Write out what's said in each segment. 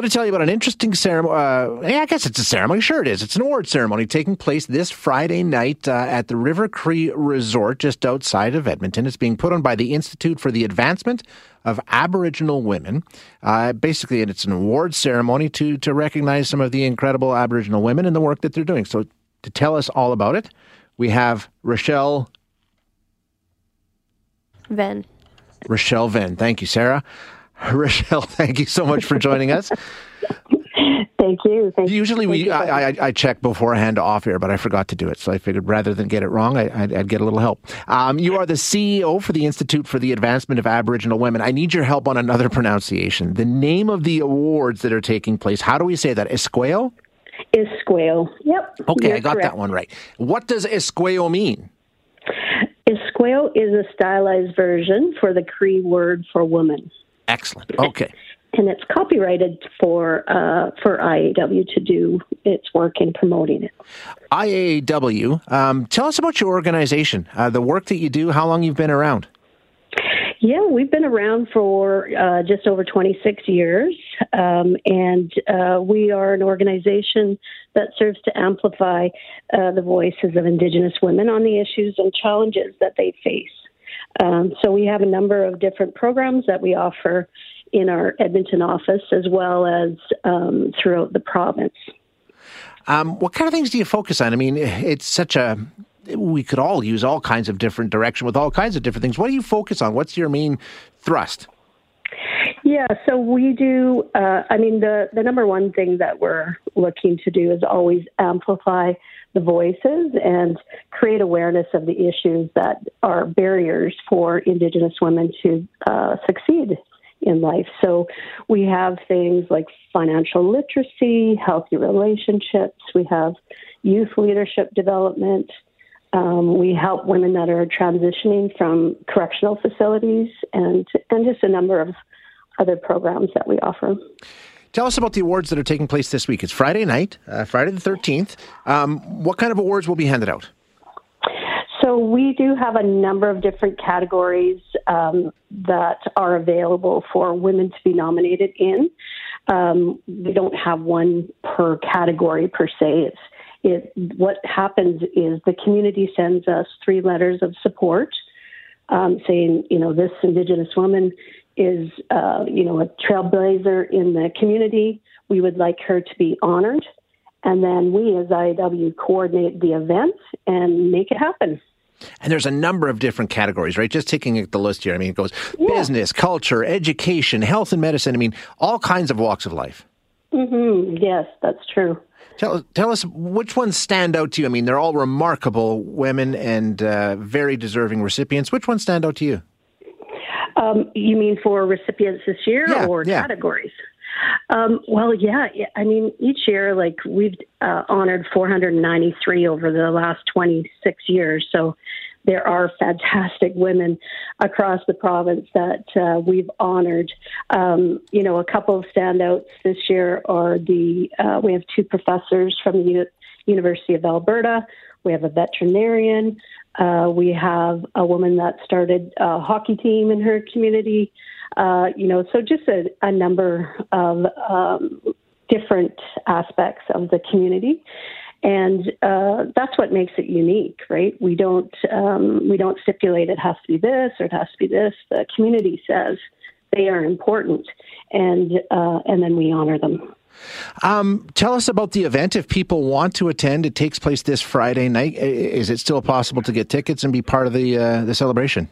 Going to tell you about an interesting ceremony. Uh, yeah, I guess it's a ceremony. Sure, it is. It's an award ceremony taking place this Friday night uh, at the River Cree Resort just outside of Edmonton. It's being put on by the Institute for the Advancement of Aboriginal Women. Uh, basically, it's an award ceremony to to recognize some of the incredible Aboriginal women and the work that they're doing. So, to tell us all about it, we have Rachelle Venne. Rachelle Venne. Thank you, Sarah. Rachelle, thank you so much for joining us. Thank you. Thank Usually, thank we you. I, I, I check beforehand off air, but I forgot to do it. So I figured rather than get it wrong, I, I'd, I'd get a little help. Um, you are the CEO for the Institute for the Advancement of Aboriginal Women. I need your help on another pronunciation. The name of the awards that are taking place. How do we say that? Esquao? Esquao. Yep. Okay, I got correct. that one right. What does Esquao mean? Esquao is a stylized version for the Cree word for woman, Excellent. Okay. and it's copyrighted for uh, for IAW to do its work in promoting it. IAW. Um, tell us about your organization, uh, the work that you do, how long you've been around. Yeah, we've been around for uh, just over 26 years, um, and uh, we are an organization that serves to amplify uh, the voices of Indigenous women on the issues and challenges that they face. Um, so we have a number of different programs that we offer in our Edmonton office as well as um, throughout the province. Um, what kind of things do you focus on? I mean, it's such a we could all use all kinds of different direction with all kinds of different things. What do you focus on? What's your main thrust? Yeah, so we do. Uh, I mean, the the number one thing that we're looking to do is always amplify the voices and create awareness of the issues that are barriers for Indigenous women to uh, succeed in life. So we have things like financial literacy, healthy relationships. We have youth leadership development. Um, we help women that are transitioning from correctional facilities and and just a number of other programs that we offer. Tell us about the awards that are taking place this week. It's Friday night, uh, Friday the 13th. Um, what kind of awards will be handed out? So we do have a number of different categories um, that are available for women to be nominated in. Um, we don't have one per category per se. It's it, what happens is the community sends us three letters of support um, saying, you know, this Indigenous woman is, uh, you know, a trailblazer in the community. We would like her to be honored. And then we, as IAW, coordinate the event and make it happen. And there's a number of different categories, right? Just taking the list here. I mean, it goes Yeah. business, culture, education, health and medicine. I mean, all kinds of walks of life. hmm Yes, that's true. Tell, tell us which ones stand out to you. I mean, they're all remarkable women and uh, very deserving recipients. Which ones stand out to you? Um, you mean for recipients this year Yeah, or yeah. categories? Um, well, yeah, I mean, each year, like we've uh, honored 493 over the last 26 years. So there are fantastic women across the province that uh, we've honored. Um, you know, a couple of standouts this year are the uh, we have two professors from the U- University of Alberta. We have a veterinarian. Uh, we have a woman that started a hockey team in her community. Uh, you know, so just a, a number of um, different aspects of the community, and uh, that's what makes it unique, right? We don't um, we don't stipulate it has to be this or it has to be this. The community says they are important, and uh, and then we honor them. Um, tell us about the event. If people want to attend, it takes place this Friday night. Is it still possible to get tickets and be part of the uh, the celebration?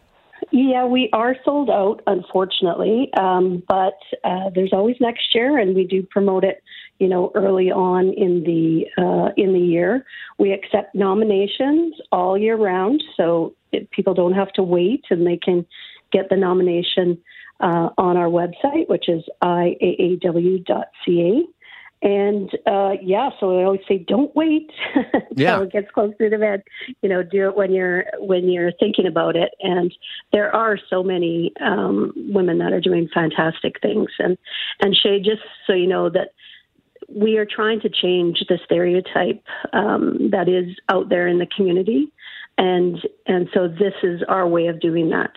Yeah, we are sold out, unfortunately, um, but uh, there's always next year, and we do promote it. You know, early on in the uh, in the year, we accept nominations all year round, so it, people don't have to wait, and they can get the nomination uh, on our website, which is iaaw.ca. And uh, yeah, so I always say, don't wait until yeah. it gets close to the event. You know, do it when you're when you're thinking about it. And there are so many um, women that are doing fantastic things. And and Shay, just so you know that we are trying to change the stereotype um, that is out there in the community and and so this is our way of doing that.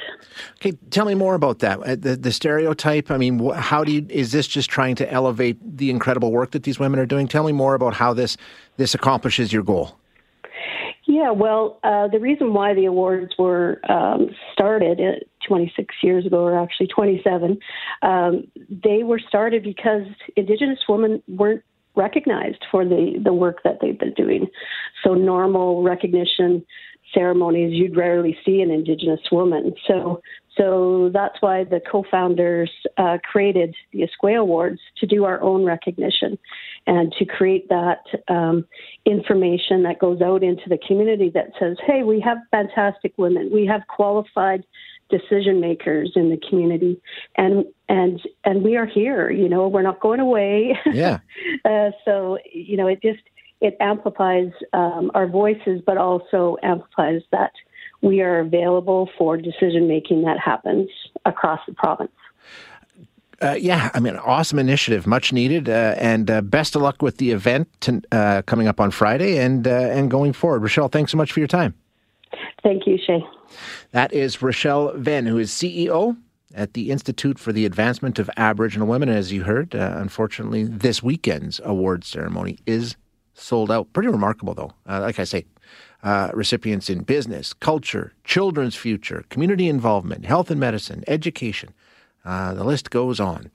Okay, tell me more about that. Uh, the, the stereotype. I mean, how do you? Is this just trying to elevate the incredible work that these women are doing? Tell me more about how this this accomplishes your goal. Yeah, well, uh, the reason why the awards were um, started uh, 26 years ago, or actually 27, um, they were started because Indigenous women weren't recognized for the, the work that they've been doing. So normal recognition ceremonies you'd rarely see an Indigenous woman. So, so that's why the co-founders uh, created the Esquao Awards to do our own recognition and to create that um, information that goes out into the community that says, "Hey, we have fantastic women. We have qualified." decision makers in the community and and and we are here you know we're not going away yeah uh, so you know it just it amplifies um, our voices, but also amplifies that we are available for decision making that happens across the province. Uh, yeah, I mean, awesome initiative, much needed, uh, and uh, best of luck with the event to, uh, coming up on Friday and uh, and going forward. Rachelle, thanks so much for your time. Thank you, Shay. That is Rachelle Venne, who is CEO at the Institute for the Advancement of Aboriginal Women. As you heard, uh, unfortunately, this weekend's award ceremony is sold out. Pretty remarkable, though. Uh, like I say, uh, recipients in business, culture, children's future, community involvement, health and medicine, education. Uh, the list goes on.